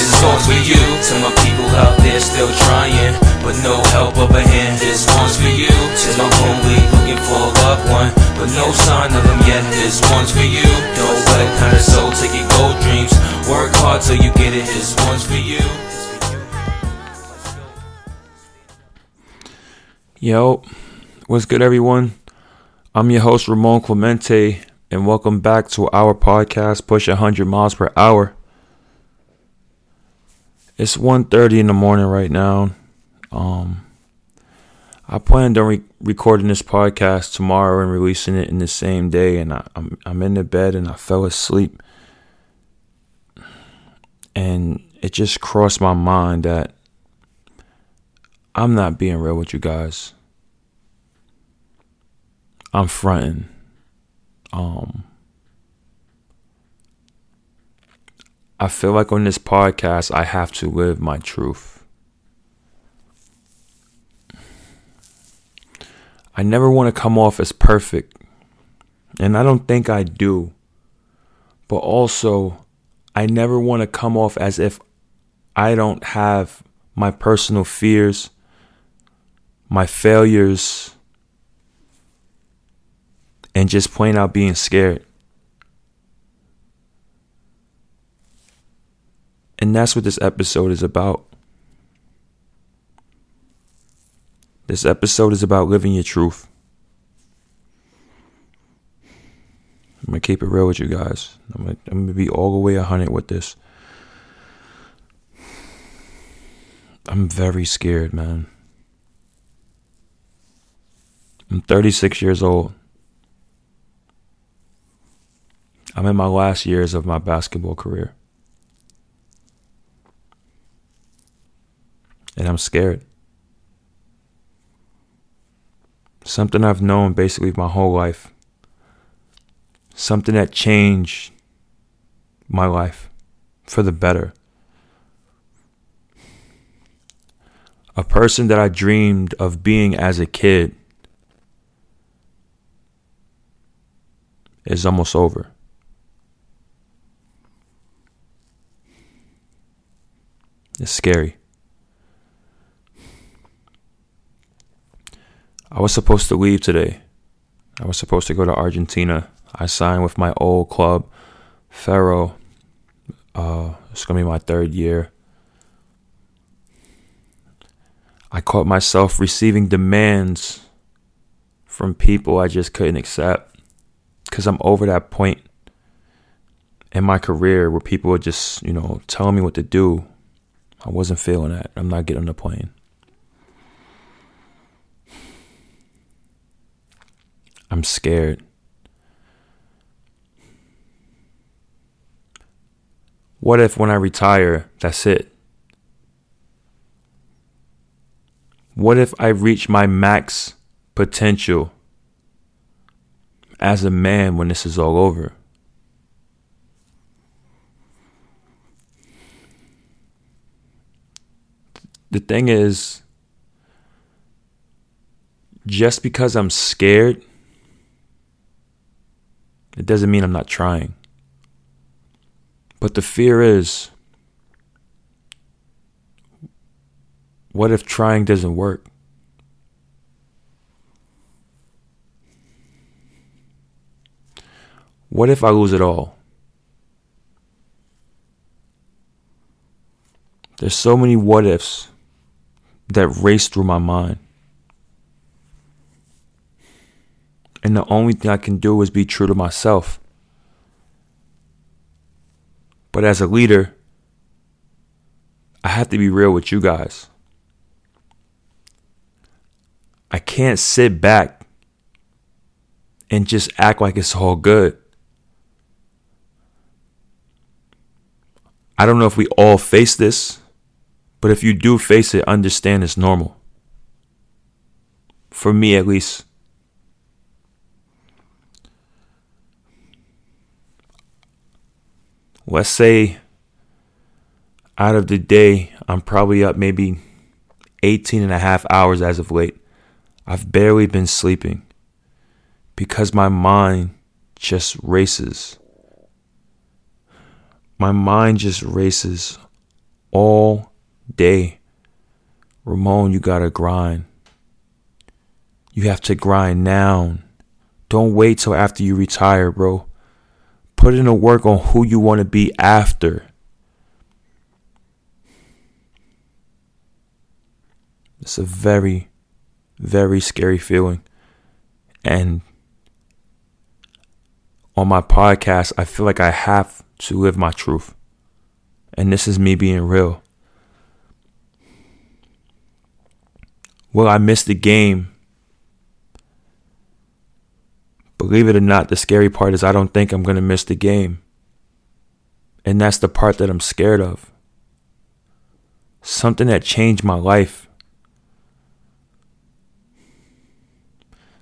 This one's for you. To my people out there still trying, but no help up ahead. This one's for you. To my homie looking for a loved one, but no sign of them yet. This one's for you. Don't let a kind of soul take your gold dreams. Work hard till you get it. This one's for you. Yo, what's good, everyone? I'm your host, Ramon Clemente, and welcome back to our podcast, Push 100 Miles Per Hour. It's 1.30 in the morning right now. Um, I planned on re- recording this podcast tomorrow and releasing it in the same day, and I, I'm I'm in the bed and I fell asleep, and it just crossed my mind that I'm not being real with you guys. I'm fronting. Um I feel like on this podcast I have to live my truth. I never want to come off as perfect. And I don't think I do. But also I never want to come off as if I don't have my personal fears, my failures, and just plain out being scared. And that's what this episode is about. This episode is about living your truth. I'm gonna keep it real with you guys. I'm gonna, I'm gonna be all the way 100 with this. I'm very scared, man. I'm 36 years old. I'm in my last years of my basketball career. And I'm scared. Something I've known basically my whole life. Something that changed my life for the better. A person that I dreamed of being as a kid is almost over. It's scary. I was supposed to leave today. I was supposed to go to Argentina. I signed with my old club, Ferro. Uh, it's gonna be my third year. I caught myself receiving demands from people I just couldn't accept because I'm over that point in my career where people are just, you know, telling me what to do I wasn't feeling that. I'm not getting on the plane. I'm scared. What if when I retire, that's it? What if I reach my max potential as a man when this is all over? the thing is, just because I'm scared, it doesn't mean I'm not trying. But the fear is what if trying doesn't work? What if I lose it all? There's so many what ifs that raced through my mind. And the only thing I can do is be true to myself. But as a leader, I have to be real with you guys. I can't sit back and just act like it's all good. I don't know if we all face this. But if you do face it, understand it's normal. For me, at least. Let's say out of the day, I'm probably up maybe 18 and a half hours as of late. I've barely been sleeping because my mind just races. My mind just races all day. Ramon, you gotta grind. You have to grind now. Don't wait till after you retire, bro. Put in the work on who you want to be after. It's a very, very scary feeling. And on my podcast, I feel like I have to live my truth. And this is me being real. Will I miss the game? Believe it or not, the scary part is I don't think I'm going to miss the game. And that's the part that I'm scared of. Something that changed my life.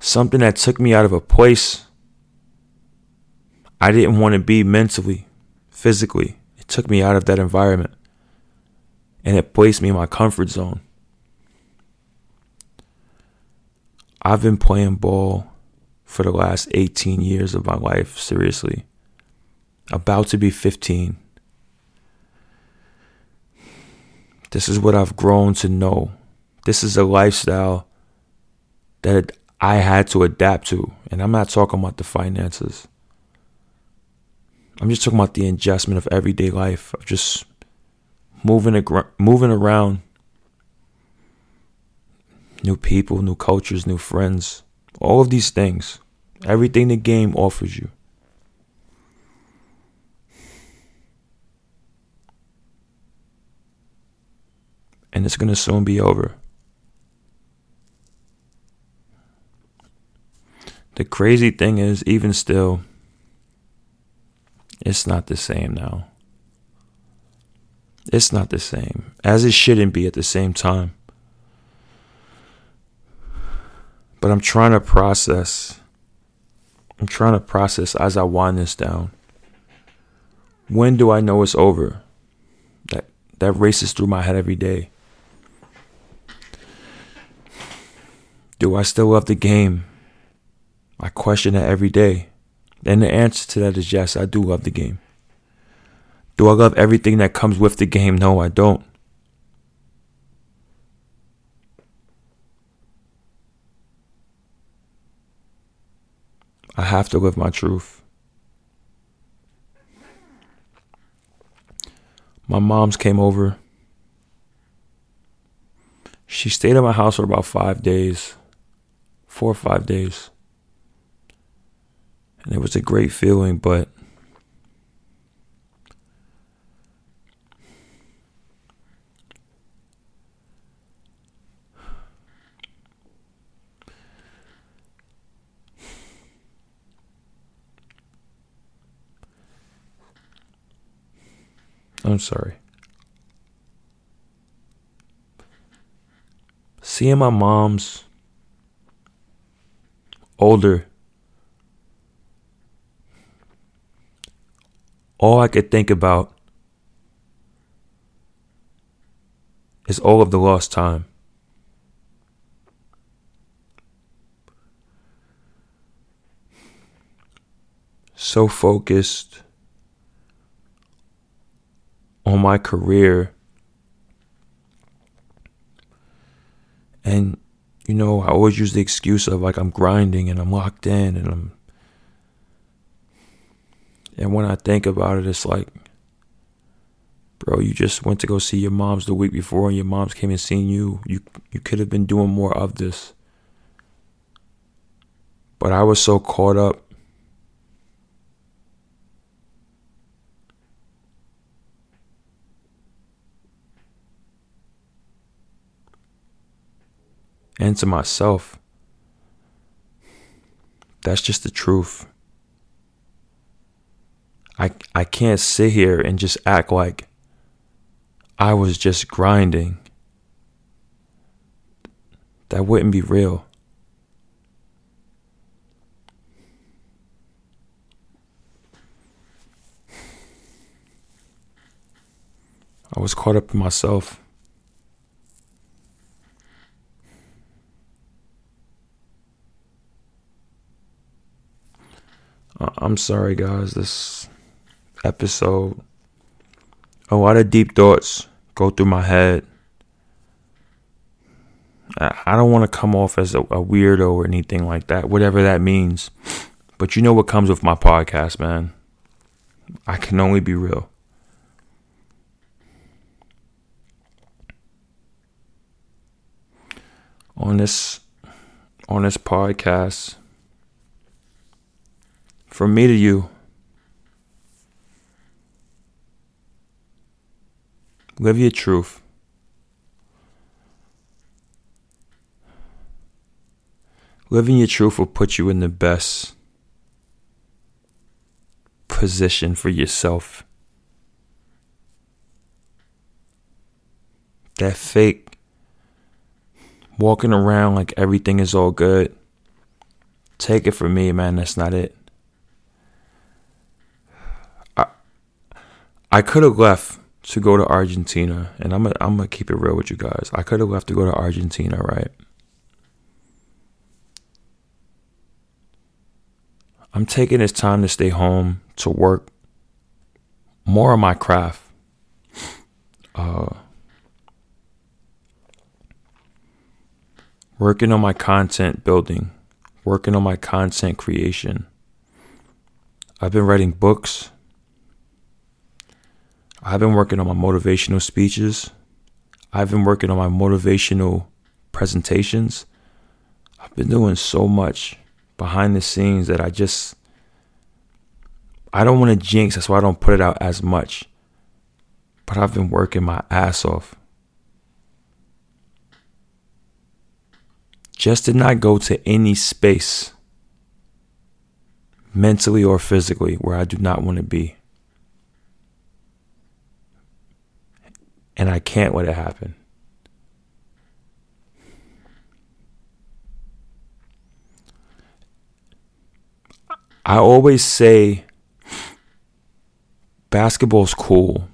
Something that took me out of a place I didn't want to be mentally, physically. It took me out of that environment. And it placed me in my comfort zone. I've been playing ball for the last 18 years of my life, seriously. About to be 15. This is what I've grown to know. This is a lifestyle that I had to adapt to. And I'm not talking about the finances. I'm just talking about the adjustment of everyday life, of just moving, ag- moving around new people, new cultures, new friends, all of these things, everything the game offers you. And it's going to soon be over. The crazy thing is, even still, it's not the same now. It's not the same, as it shouldn't be at the same time. But I'm trying to process. I'm trying to process as I wind this down. When do I know it's over? That that races through my head every day. Do I still love the game? I question it every day. And the answer to that is yes, I do love the game. Do I love everything that comes with the game? No, I don't. I have to live my truth. My mom's came over. She stayed at my house for about five days, four or five days. And it was a great feeling, but I'm sorry. Seeing my mom's older, all I could think about is all of the lost time. So focused on my career. And, you know, I always use the excuse of like I'm grinding and I'm locked in and I'm. And when I think about it, it's like, bro, you just went to go see your mom's the week before and your mom's came and seen you. You you could have been doing more of this. But I was so caught up and to myself. That's just the truth. I I can't sit here and just act like I was just grinding. That wouldn't be real. I was caught up in myself. I'm sorry, guys. This episode, a lot of deep thoughts go through my head. I don't want to come off as a, a weirdo or anything like that, whatever that means. But you know what comes with my podcast, man. I can only be real. On this on this podcast from me to you live your truth living your truth will put you in the best position for yourself. That fake walking around like everything is all good. Take it from me, man, that's not it. I could have left to go to Argentina, and I'm gonna, I'm gonna keep it real with you guys. I could have left to go to Argentina, right? I'm taking this time to stay home to work more on my craft. Uh, working on my content building, working on my content creation. I've been writing books. I've been working on my motivational speeches. I've been working on my motivational presentations. I've been doing so much behind the scenes that I just I don't want to jinx, that's why I don't put it out as much. But I've been working my ass off. Just to not go to any space, mentally or physically, where I do not want to be. And I can't let it happen. I always say basketball's cool.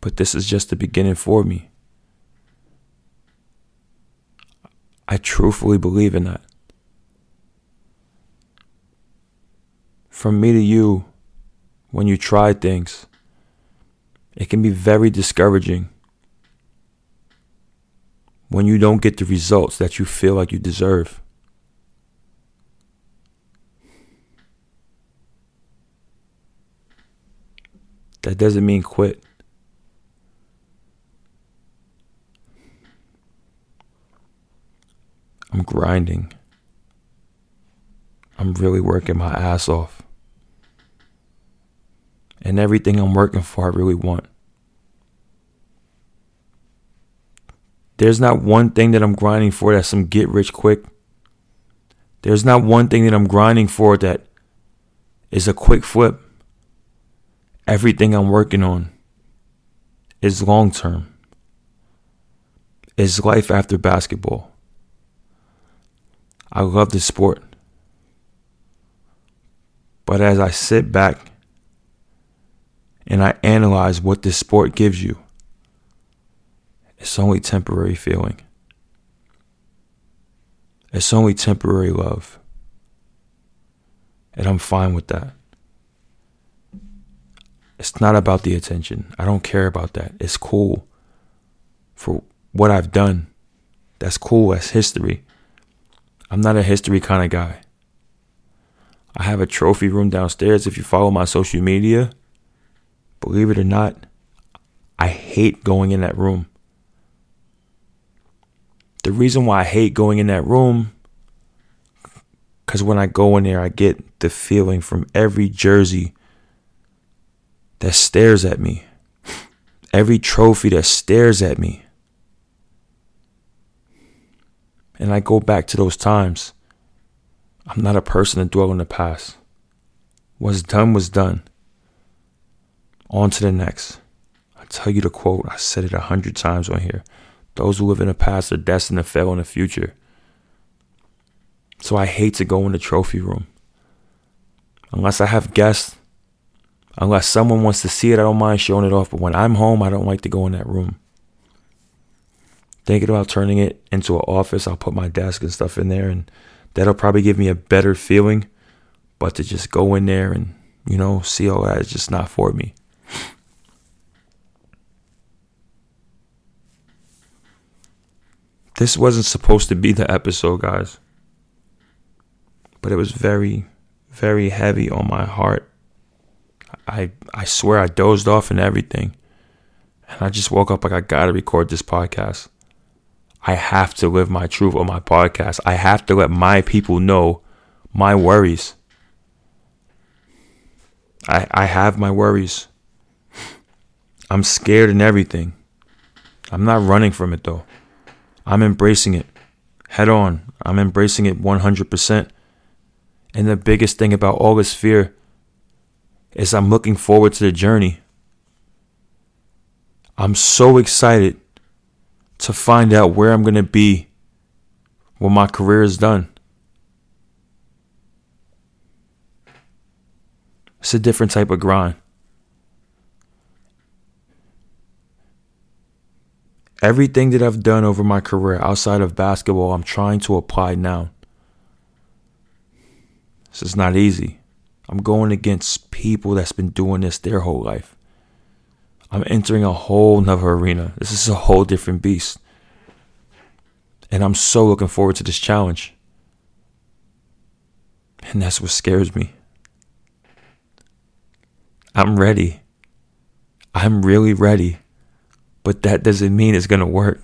But this is just the beginning for me. I truthfully believe in that. From me to you, when you try things, it can be very discouraging when you don't get the results that you feel like you deserve. That doesn't mean quit. I'm grinding. I'm really working my ass off. And everything I'm working for, I really want. There's not one thing that I'm grinding for that's some get rich quick. There's not one thing that I'm grinding for that is a quick flip everything I'm working on is long term, is life after basketball. I love the sport. But as I sit back and I analyze what this sport gives you, it's only temporary feeling. It's only temporary love. And I'm fine with that. It's not about the attention. I don't care about that. It's cool for what I've done. That's cool. That's history. I'm not a history kind of guy. I have a trophy room downstairs. If you follow my social media, believe it or not, I hate going in that room. The reason why I hate going in that room, because when I go in there, I get the feeling from every jersey that stares at me, every trophy that stares at me. And I go back to those times. I'm not a person to dwell in the past. What's done was done. On to the next. I tell you the quote, I said it a hundred times on here. Those who live in the past are destined to fail in the future. So I hate to go in the trophy room. Unless I have guests Unless someone wants to see it, I don't mind showing it off. But when I'm home, I don't like to go in that room. Thinking about turning it into an office, I'll put my desk and stuff in there, and that'll probably give me a better feeling. But to just go in there and, you know, see all that is just not for me. This wasn't supposed to be the episode, guys. But it was very, very heavy on my heart. I I swear I dozed off and everything. And I just woke up like I gotta record this podcast. I have to live my truth on my podcast. I have to let my people know my worries. I I have my worries. I'm scared and everything. I'm not running from it though. I'm embracing it head on. I'm embracing it 100%. And the biggest thing about all this fear is I'm looking forward to the journey. I'm so excited to find out where I'm going to be when my career is done. It's a different type of grind. Everything that I've done over my career outside of basketball, I'm trying to apply now. This is not easy. I'm going against people that's been doing this their whole life. I'm entering a whole nother arena. This is a whole different beast. And I'm so looking forward to this challenge. And that's what scares me. I'm ready. I'm really ready but that doesn't mean it's going to work.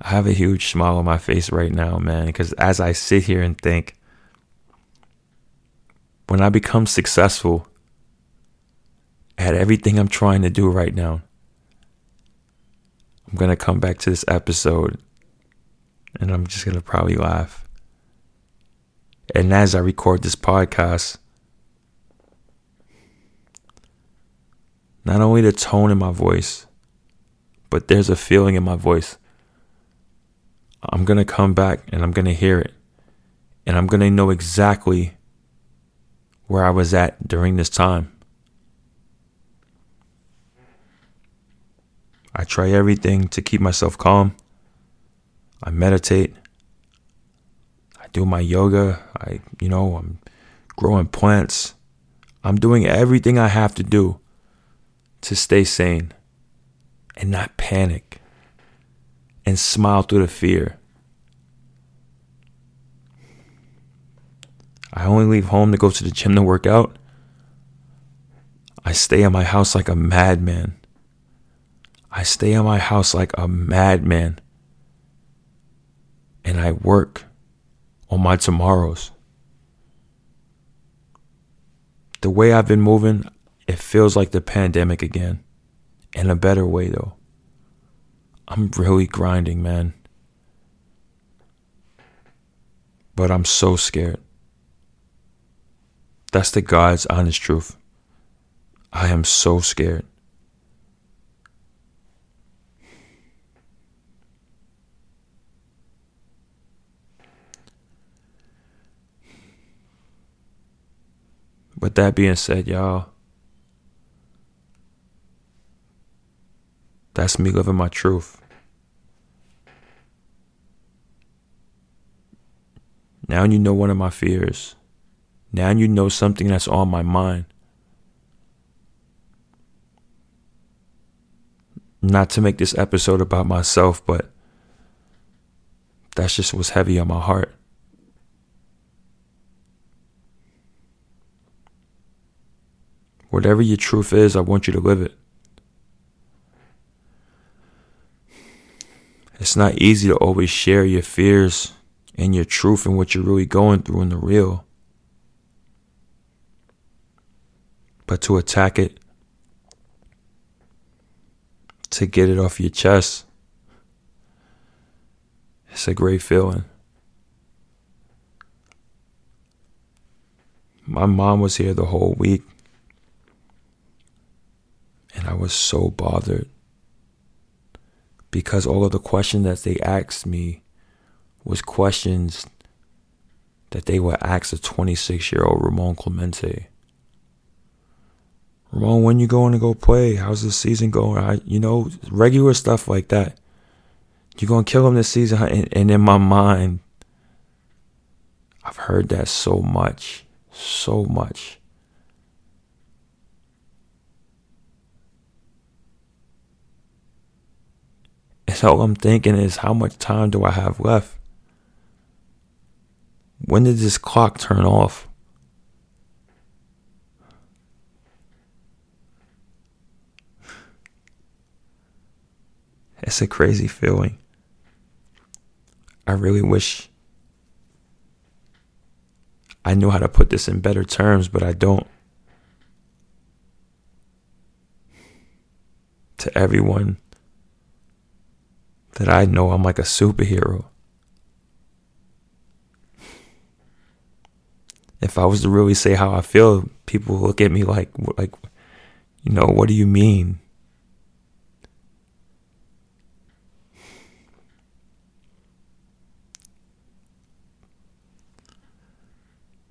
I have a huge smile on my face right now, man, because as I sit here and think, when I become successful at everything I'm trying to do right now, I'm going to come back to this episode and I'm just going to probably laugh. And as I record this podcast, not only the tone in my voice, but there's a feeling in my voice. I'm going to come back and I'm going to hear it. And I'm going to know exactly where I was at during this time. I try everything to keep myself calm. I meditate. I do my yoga. I, you know, I'm growing plants. I'm doing everything I have to do to stay sane and not panic and smile through the fear. I only leave home to go to the gym to work out. I stay in my house like a madman. I stay in my house like a madman. And I work on my tomorrows. The way I've been moving, it feels like the pandemic again. In a better way, though. I'm really grinding, man. But I'm so scared. That's the God's honest truth. I am so scared. With that being said, y'all, That's me living my truth. Now you know one of my fears. Now you know something that's on my mind. Not to make this episode about myself, but that's just what's heavy on my heart. Whatever your truth is, I want you to live it. It's not easy to always share your fears and your truth and what you're really going through in the real. But to attack it, to get it off your chest, it's a great feeling. My mom was here the whole week, and I was so bothered because all of the questions that they asked me was questions that they would ask a 26 year old Ramon Clemente. Ramon, when you going to go play? How's the season going? I, you know, regular stuff like that. You gonna kill him this season? And, and in my mind, I've heard that so much, so much. And all I'm thinking is, how much time do I have left? When did this clock turn off? It's a crazy feeling. I really wish I knew how to put this in better terms, but I don't. To everyone that I know, I'm like a superhero. If I was to really say how I feel, people look at me like, like, you know, what do you mean?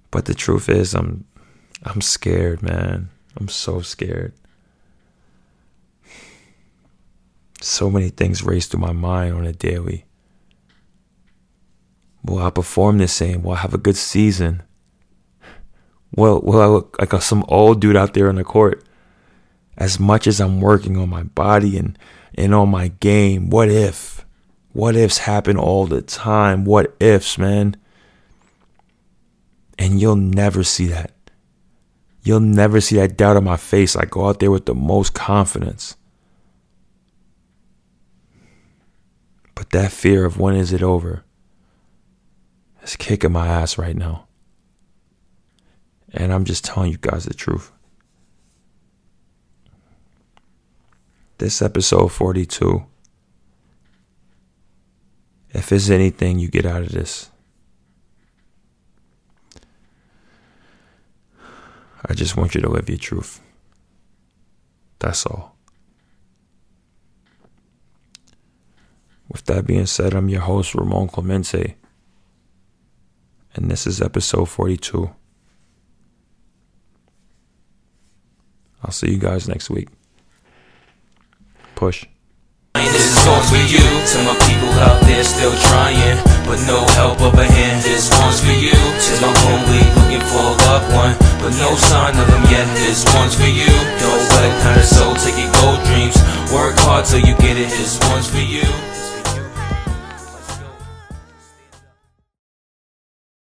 But the truth is I'm I'm scared, man. I'm so scared. So many things race through my mind on a daily. Will I perform the same? Will I have a good season? Will will I look like some old dude out there on the court? As much as I'm working on my body and, and on my game, what if? What ifs happen all the time? What ifs, man? And you'll never see that. You'll never see that doubt on my face. I go out there with the most confidence. But that fear of when is it over is kicking my ass right now. And I'm just telling you guys the truth. This episode 42. If there's anything you get out of this, I just want you to live your truth. That's all. With that being said, I'm your host, Ramon Clemente, and this is episode 42. I'll see you guys next week. Push. This song's for you, to my people out there still trying, but no help up ahead. This one's for you, to my homie looking for a loved one, but no sign of them yet. This one's for you, don't let kind of soul take your gold dreams. Work hard till you get it. This one's for you.